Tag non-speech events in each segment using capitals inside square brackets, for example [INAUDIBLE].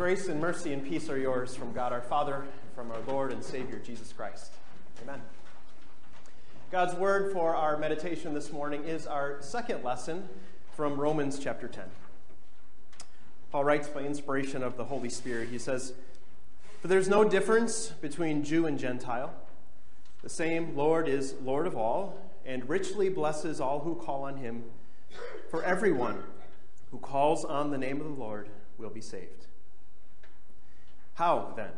Grace and mercy and peace are yours from God our Father, and from our Lord and Savior Jesus Christ. Amen. God's word for our meditation this morning is our second lesson from Romans chapter 10. Paul writes by inspiration of the Holy Spirit. He says, For there's no difference between Jew and Gentile. The same Lord is Lord of all, and richly blesses all who call on him. For everyone who calls on the name of the Lord will be saved. How, then,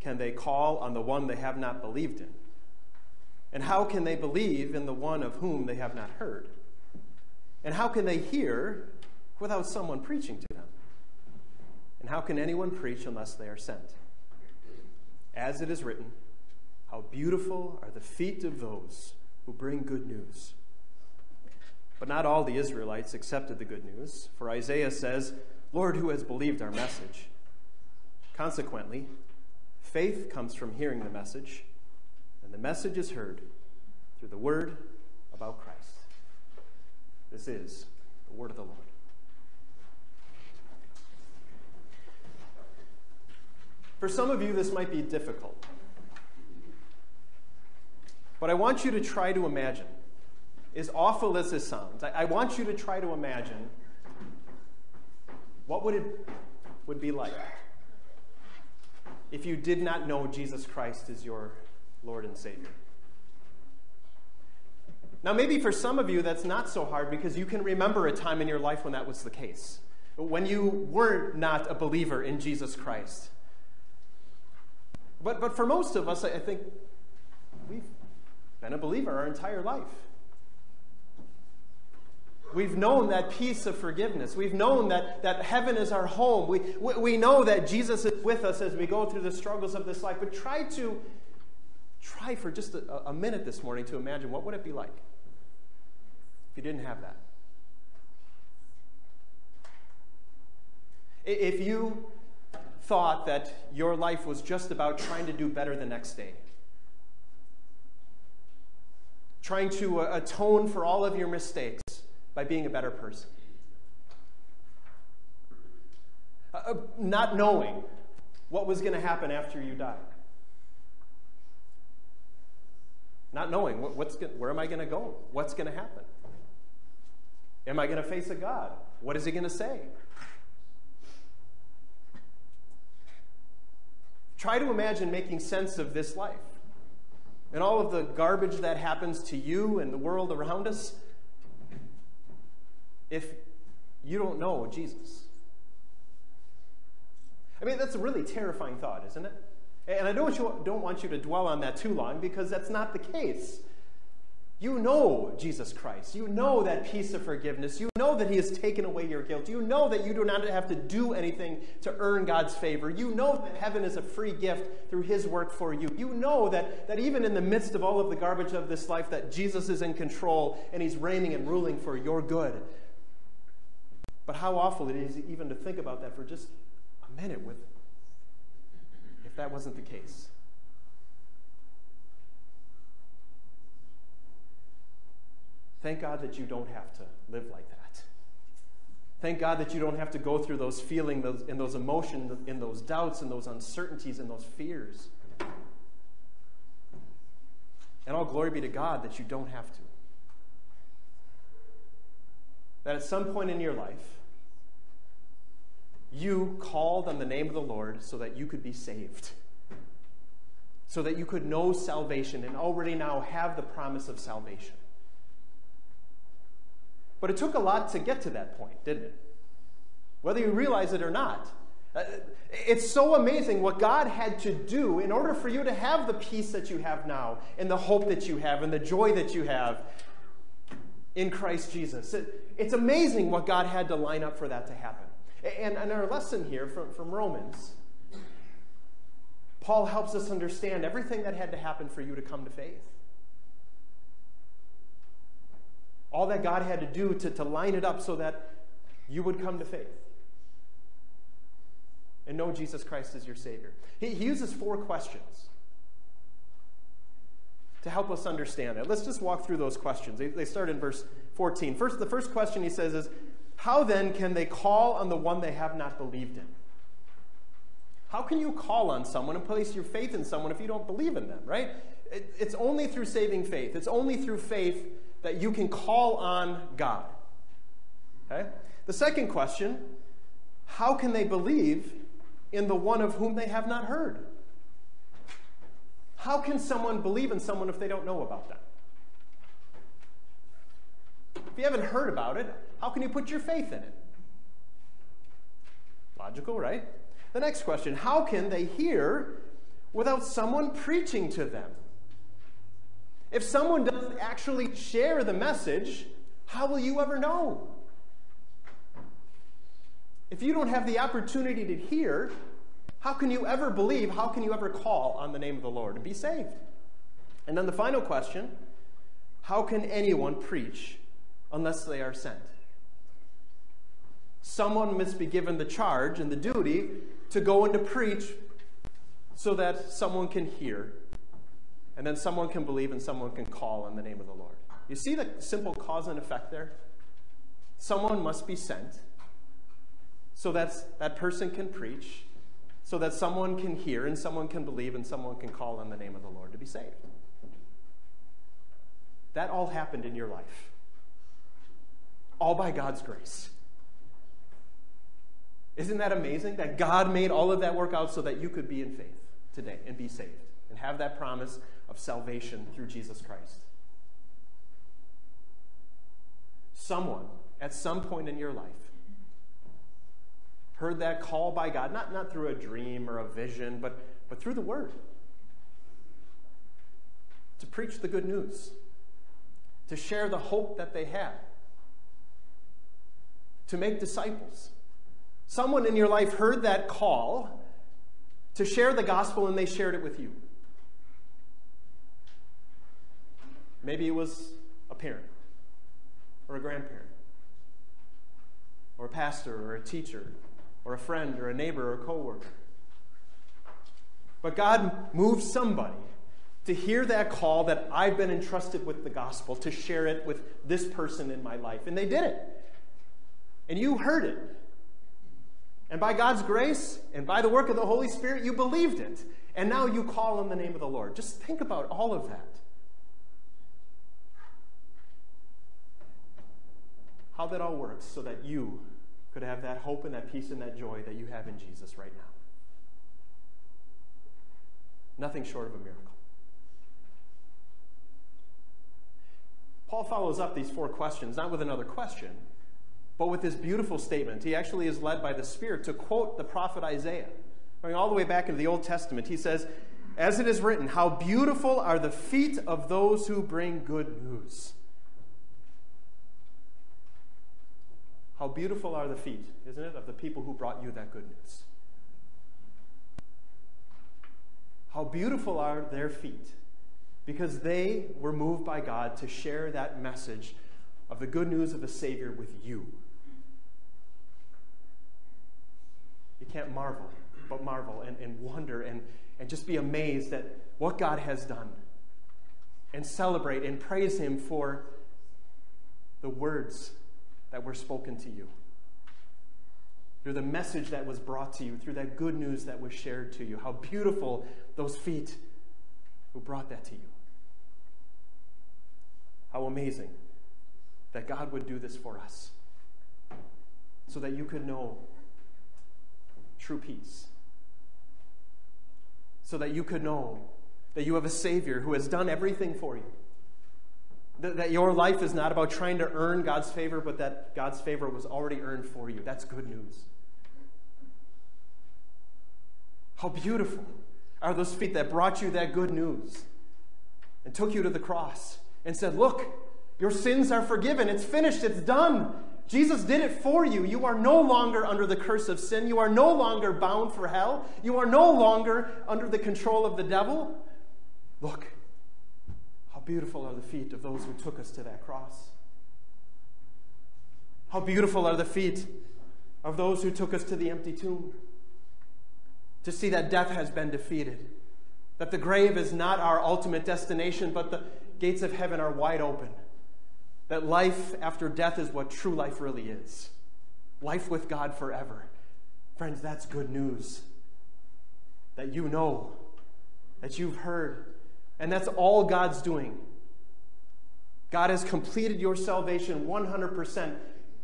can they call on the one they have not believed in? And how can they believe in the one of whom they have not heard? And how can they hear without someone preaching to them? And how can anyone preach unless they are sent? As it is written, How beautiful are the feet of those who bring good news. But not all the Israelites accepted the good news, for Isaiah says, Lord, who has believed our message? Consequently, faith comes from hearing the message, and the message is heard through the word about Christ. This is the word of the Lord. For some of you, this might be difficult. But I want you to try to imagine, as awful as this sounds, I, I want you to try to imagine what would it would be like if you did not know Jesus Christ as your Lord and Savior. Now, maybe for some of you, that's not so hard because you can remember a time in your life when that was the case, when you were not a believer in Jesus Christ. But, but for most of us, I think we've been a believer our entire life. We've known that peace of forgiveness. We've known that, that heaven is our home. We, we, we know that Jesus is with us as we go through the struggles of this life. But try to, try for just a, a minute this morning to imagine what would it be like if you didn't have that? If you thought that your life was just about trying to do better the next day, trying to uh, atone for all of your mistakes, by being a better person. Uh, uh not knowing what was going to happen after you died. Not knowing what, what's where am I going to go? What's going to happen? Am I going to face a God? What is he going to say? Try to imagine making sense of this life and all of the garbage that happens to you and the world around us if you don't know Jesus? I mean, that's a really terrifying thought, isn't it? And I don't, you, don't want you to dwell on that too long because that's not the case. You know Jesus Christ. You know that peace of forgiveness. You know that He has taken away your guilt. You know that you do not have to do anything to earn God's favor. You know that heaven is a free gift through His work for you. You know that, that even in the midst of all of the garbage of this life, that Jesus is in control and He's reigning and ruling for your good. But how awful it is even to think about that for just a minute with if that wasn't the case. Thank God that you don't have to live like that. Thank God that you don't have to go through those feelings those, and those emotions and those doubts and those uncertainties and those fears. And all glory be to God that you don't have to. That at some point in your life, you called on the name of the Lord so that you could be saved, so that you could know salvation and already now have the promise of salvation. But it took a lot to get to that point, didn't it? Whether you realize it or not. Uh, it's so amazing what God had to do in order for you to have the peace that you have now, and the hope that you have, and the joy that you have in Christ Jesus. it's amazing what God had to line up for that to happen. And, and our lesson here from, from Romans, Paul helps us understand everything that had to happen for you to come to faith. All that God had to do to, to line it up so that you would come to faith and know Jesus Christ as your Savior. He, he uses four questions to help us understand it. Let's just walk through those questions. They, they start in verse 14. First, the first question he says is how then can they call on the one they have not believed in? How can you call on someone and place your faith in someone if you don't believe in them, right? It, it's only through saving faith. It's only through faith that you can call on God. Okay? The second question how can they believe in the one of whom they have not heard? How can someone believe in someone if they don't know about them? If you haven't heard about it, how can you put your faith in it? Logical, right? The next question How can they hear without someone preaching to them? If someone doesn't actually share the message, how will you ever know? If you don't have the opportunity to hear, how can you ever believe? How can you ever call on the name of the Lord and be saved? And then the final question how can anyone preach unless they are sent? Someone must be given the charge and the duty to go and to preach so that someone can hear, and then someone can believe, and someone can call on the name of the Lord. You see the simple cause and effect there? Someone must be sent so that that person can preach, so that someone can hear and someone can believe and someone can call on the name of the Lord to be saved. That all happened in your life. All by God's grace. Isn't that amazing that God made all of that work out so that you could be in faith today and be saved and have that promise of salvation through Jesus Christ? Someone at some point in your life heard that call by God, not, not through a dream or a vision, but, but through the Word. To preach the good news, to share the hope that they had, to make disciples. Someone in your life heard that call to share the gospel and they shared it with you. Maybe it was a parent or a grandparent or a pastor or a teacher or a friend or a neighbor or a coworker. But God moved somebody to hear that call that I've been entrusted with the gospel, to share it with this person in my life. And they did it. And you heard it. And by God's grace and by the work of the Holy Spirit, you believed it. And now you call on the name of the Lord. Just think about all of that. How that all works so that you could have that hope and that peace and that joy that you have in Jesus right now. Nothing short of a miracle. Paul follows up these four questions, not with another question, but with this beautiful statement. He actually is led by the Spirit to quote the prophet Isaiah. Going all the way back into the Old Testament, he says, As it is written, how beautiful are the feet of those who bring good news. How beautiful are the feet, isn't it, of the people who brought you that good news? How beautiful are their feet because they were moved by God to share that message of the good news of the Savior with you. You can't marvel, but marvel and, and wonder and, and just be amazed at what God has done and celebrate and praise Him for the words that were spoken to you, through the message that was brought to you, through that good news that was shared to you. How beautiful those feet who brought that to you. How amazing that God would do this for us so that you could know true peace. So that you could know that you have a Savior who has done everything for you that, your life is not about trying to earn God's favor, but that God's favor was already earned for you. That's good news. How beautiful are those feet that brought you that good news and took you to the cross and said, Look, your sins are forgiven. It's finished. It's done. Jesus did it for you. You are no longer under the curse of sin. You are no longer bound for hell. You are no longer under the control of the devil. Look, how beautiful are the feet of those who took us to that cross. How beautiful are the feet of those who took us to the empty tomb. To see that death has been defeated, that the grave is not our ultimate destination, but the gates of heaven are wide open. That life after death is what true life really is life with God forever. Friends, that's good news. that you know, that you've heard. And that's all God's doing. God has completed your salvation 100%.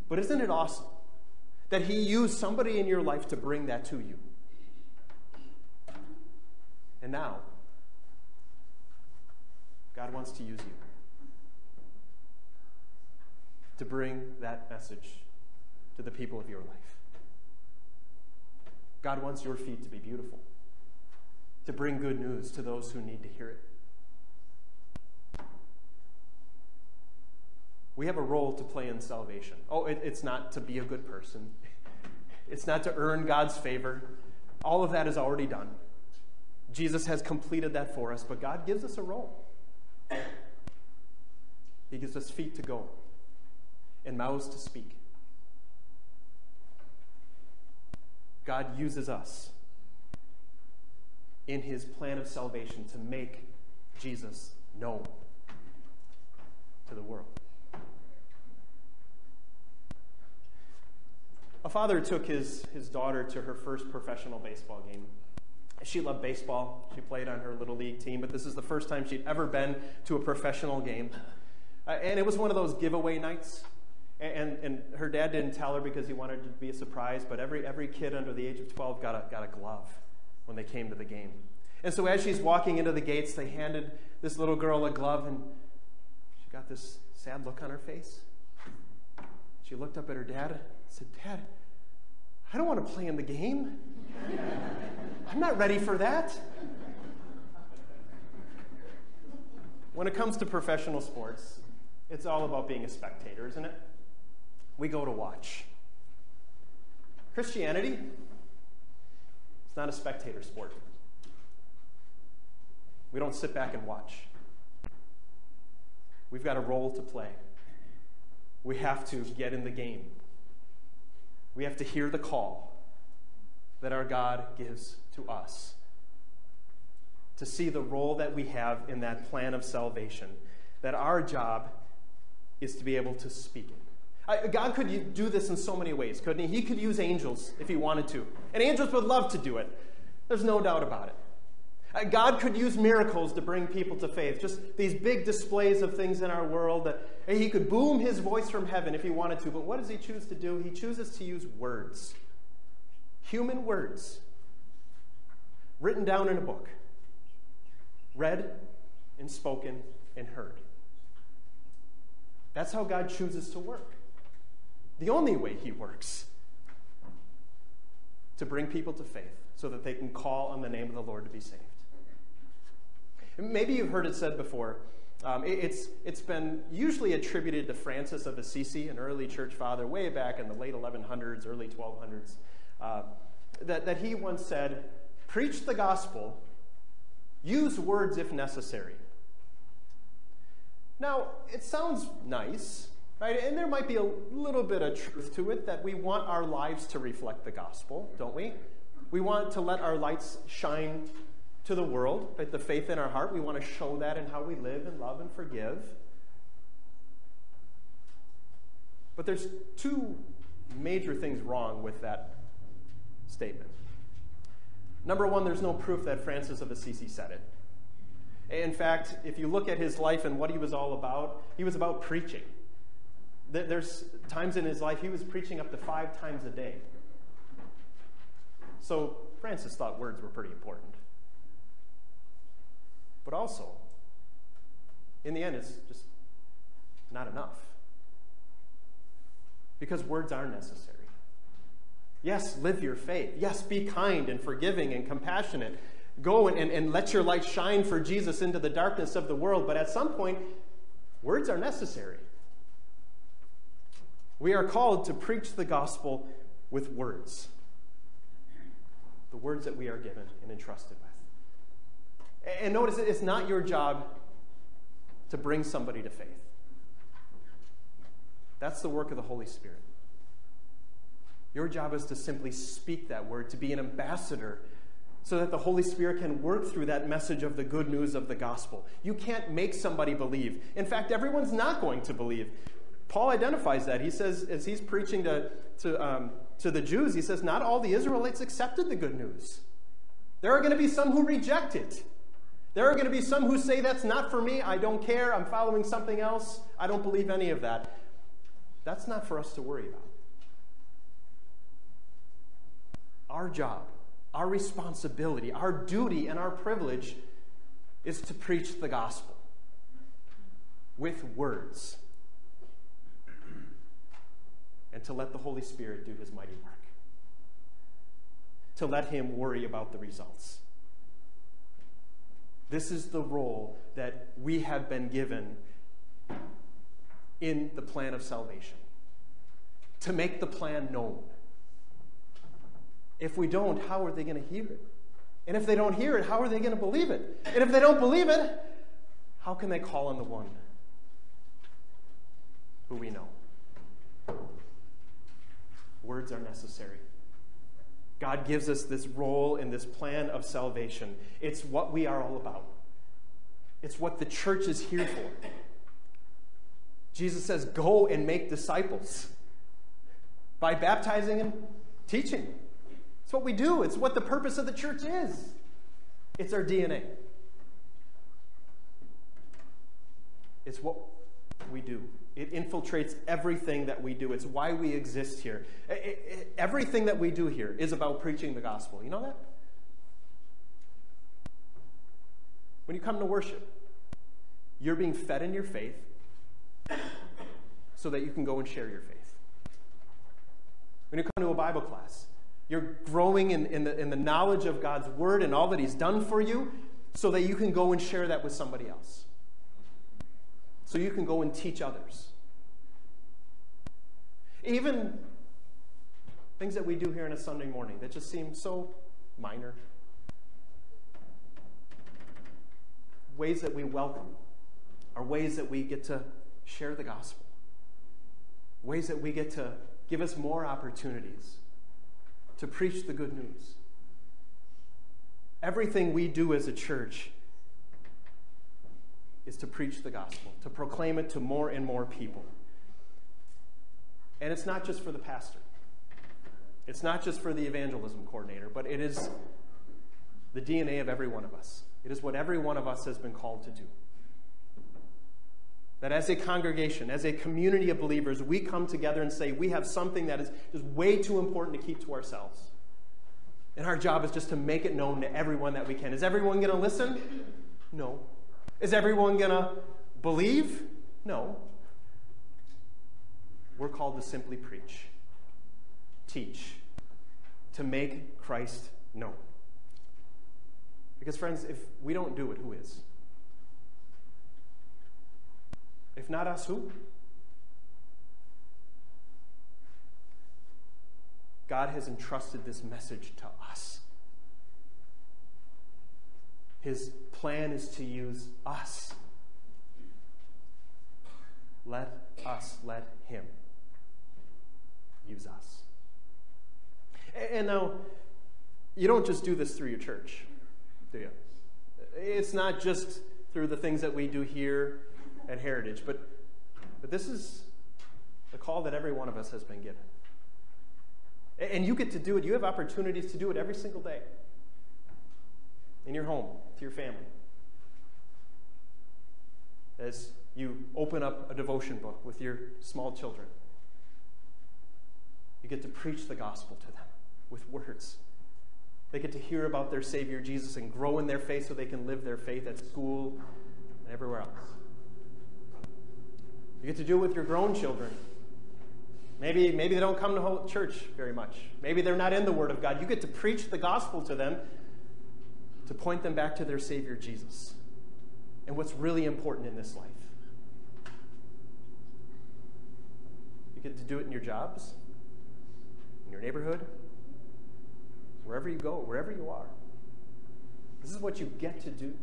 But isn't it awesome that He used somebody in your life to bring that to you? And now, God wants to use you to bring that message to the people of your life. God wants your feet to be beautiful, to bring good news to those who need to hear it. We have a role to play in salvation. Oh, it, it's not to be a good person, [LAUGHS] it's not to earn God's favor. All of that is already done. Jesus has completed that for us, but God gives us a role. He gives us feet to go and mouths to speak. God uses us in his plan of salvation to make Jesus known to the world. A father took his, his daughter to her first professional baseball game. She loved baseball. She played on her little league team, but this is the first time she'd ever been to a professional game. Uh, and it was one of those giveaway nights. And, and her dad didn't tell her because he wanted to be a surprise, but every, every kid under the age of 12 got a, got a glove when they came to the game. And so as she's walking into the gates, they handed this little girl a glove, and she got this sad look on her face. She looked up at her dad and said, Dad, I don't want to play in the game. [LAUGHS] I'm not ready for that. When it comes to professional sports, it's all about being a spectator, isn't it? we go to watch. Christianity, it's not a spectator sport. We don't sit back and watch. We've got a role to play. We have to get in the game. We have to hear the call that our God gives to us to see the role that we have in that plan of salvation, that our job is to be able to speak it. God could do this in so many ways, couldn't he? He could use angels if he wanted to. And angels would love to do it. There's no doubt about it. Uh, God could use miracles to bring people to faith, just these big displays of things in our world that he could boom his voice from heaven if he wanted to. But what does he choose to do? He chooses to use words, human words, written down in a book, read and spoken and heard. That's how God chooses to work the only way he works to bring people to faith so that they can call on the name of the Lord to be saved. Maybe you've heard it said before. Um, it, it's, it's been usually attributed to Francis of Assisi, an early church father, way back in the late 1100s, early 1200s, uh, that, that he once said, Preach the gospel, use words if necessary. Now, it sounds nice, Right? And there might be a little bit of truth to it that we want our lives to reflect the gospel, don't we? We want to let our lights shine to the world, right? The faith in our heart. We want to show that in how we live and love and forgive. But there's two major things wrong with that statement. Number one, there's no proof that Francis of Assisi said it. In fact, if you look at his life and what he was all about, he was about preaching. There's times in his life he was preaching up to five times a day. So Francis thought words were pretty important. But also, in the end, it's just not enough. Because words are necessary. Yes, live your faith. Yes, be kind and forgiving and compassionate. Go and, and, and let your light shine for Jesus into the darkness of the world. But at some point, words are necessary. We are called to preach the gospel with words. The words that we are given and entrusted with. And notice it's not your job to bring somebody to faith. That's the work of the Holy Spirit. Your job is to simply speak that word, to be an ambassador so that the Holy Spirit can work through that message of the good news of the gospel. You can't make somebody believe. In fact, everyone's not going to believe. Paul identifies that. He says, as he's preaching to, to, um, to the Jews, he says, Not all the Israelites accepted the good news. There are going to be some who reject it. There are going to be some who say, That's not for me. I don't care. I'm following something else. I don't believe any of that. That's not for us to worry about. Our job, our responsibility, our duty, and our privilege is to preach the gospel with words and to let the Holy Spirit do his mighty work. To let him worry about the results. This is the role that we have been given in the plan of salvation to make the plan known. If we don't, how are they going to hear it? And if they don't hear it, how are they going to believe it? And if they don't believe it, how can they call on the one who we know? Words are necessary. God gives us this role in this plan of salvation. It's what we are all about, it's what the church is here for. Jesus says, Go and make disciples by baptizing and teaching. It's what we do, it's what the purpose of the church is. It's our DNA. It's what we do. It infiltrates everything that we do. It's why we exist here. It, it, everything that we do here is about preaching the gospel. You know that? When you come to worship, you're being fed in your faith so that you can go and share your faith. When you come to a Bible class, you're growing in, in, the, in the knowledge of God's word and all that He's done for you so that you can go and share that with somebody else so you can go and teach others. Even things that we do here on a Sunday morning that just seem so minor. Ways that we welcome are ways that we get to share the gospel, ways that we get to give us more opportunities to preach the good news. Everything we do as a church is to preach the gospel, to proclaim it to more and more people. And it's not just for the pastor, it's not just for the evangelism coordinator, but it is the DNA of every one of us. It is what every one of us has been called to do. That as a congregation, as a community of believers, we come together and say we have something that is just way too important to keep to ourselves. And our job is just to make it known to everyone that we can. Is everyone going to listen? No. Is everyone going to believe? No. We're called to simply preach, teach, to make Christ known. Because, friends, if we don't do it, who is? If not us, who? God has entrusted this message to us. His plan is to use us. Let us let Him use us. And now, you don't just do this through your church, do you? It's not just through the things that we do here at Heritage, but, but this is the call that every one of us has been given. And you get to do it. You have opportunities to do it every single day in your home, to your family. As you open up a devotion book with your small children, you get to preach the gospel to them with words. They get to hear about their Savior Jesus and grow in their faith so they can live their faith at school and everywhere else. You get to do it with your grown children. Maybe, maybe they don't come to church very much. Maybe they're not in the Word of God. You get to preach the gospel to them to point them back to their Savior Jesus and what's really important in this life. You get to do it in your jobs, in your neighborhood, wherever you go, wherever you are. This is what you get to do.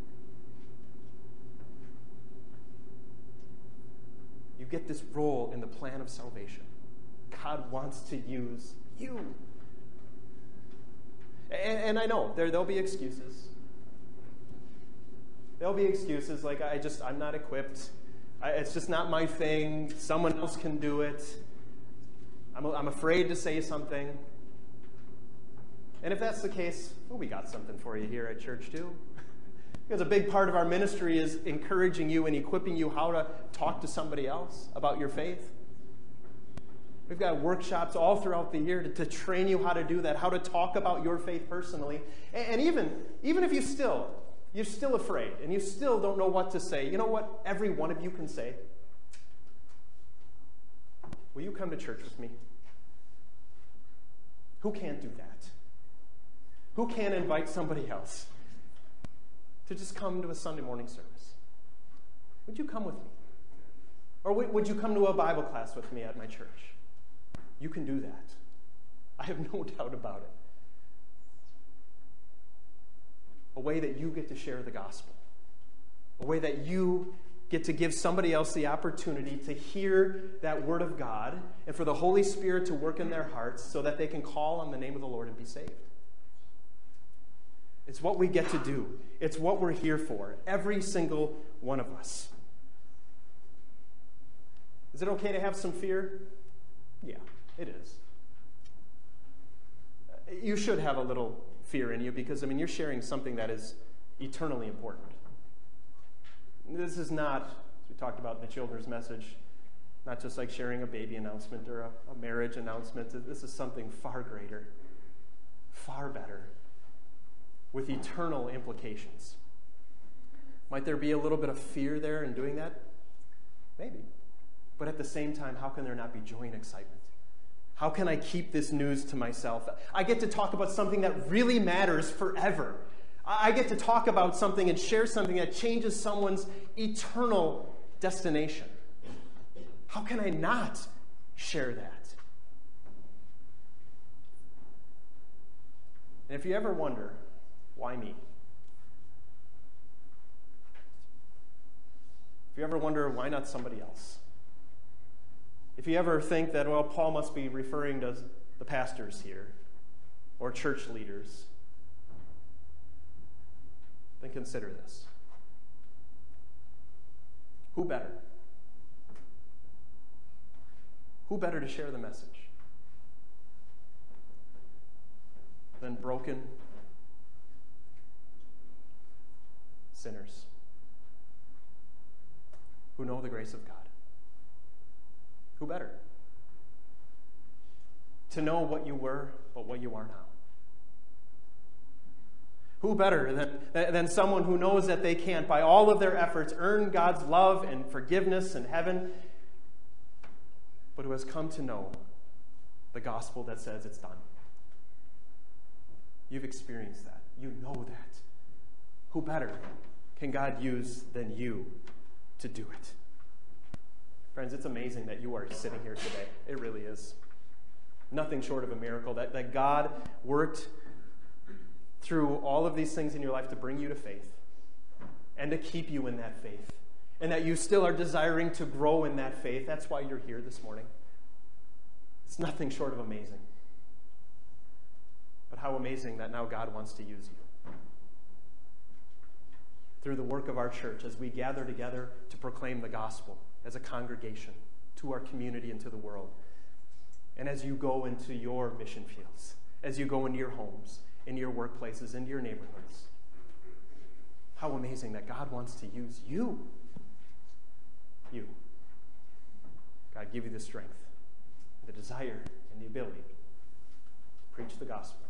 You get this role in the plan of salvation. God wants to use you. And, and I know there, there'll be excuses. There'll be excuses like, I just, I'm not equipped. I, it's just not my thing. Someone else can do it. I'm, I'm afraid to say something. And if that's the case, well, we got something for you here at church, too. because a big part of our ministry is encouraging you and equipping you how to talk to somebody else about your faith. We've got workshops all throughout the year to, to, train you how to do that, how to talk about your faith personally. And, and, even, even if you still, you're still afraid and you still don't know what to say, you know what every one of you can say? Will you come to church with me? Who can't do that? Who can't invite somebody else to just come to a Sunday morning service? Would you come with me? Or would you come to a Bible class with me at my church? You can do that. I have no [LAUGHS] doubt about it. A way that you get to share the gospel, a way that you get to give somebody else the opportunity to hear that word of God and for the Holy Spirit to work in their hearts so that they can call on the name of the Lord and be saved. It's what we get to do, it's what we're here for, every single one of us. Is it okay to have some fear? Yeah, it is. You should have a little fear in you because, I mean, you're sharing something that is eternally important. This is not, as we talked about in the children's message, not just like sharing a baby announcement or a, a marriage announcement. This is something far greater, far better, with eternal implications. Might there be a little bit of fear there in doing that? Maybe. But at the same time, how can there not be joy and excitement? How can I keep this news to myself? I get to talk about something that really matters forever. I get to talk about something and share something that changes someone's eternal destination. How can I not share that? And if you ever wonder, why me? If you ever wonder, why not somebody else? If you ever think that, well, Paul must be referring to the pastors here or church leaders, then consider this. Who better? Who better to share the message than broken sinners who know the grace of God? Who better? To know what you were, but what you are now. Who better than, than someone who knows that they can't, by all of their efforts, earn God's love and forgiveness and heaven, but who has come to know the gospel that says it's done? You've experienced that. You know that. Who better can God use than you to do it? Friends, it's amazing that you are sitting here today. It really is. Nothing short of a miracle that, that God worked through all of these things in your life to bring you to faith and to keep you in that faith. And that you still are desiring to grow in that faith. That's why you're here this morning. It's nothing short of amazing. But how amazing that now God wants to use you. Through the work of our church as we gather together to proclaim the gospel as a congregation to our community and to the world. And as you go into your mission fields, as you go into your homes, in your workplaces, into your neighborhoods. How amazing that God wants to use you. You. God, give you the strength, the desire, and the ability to preach the gospel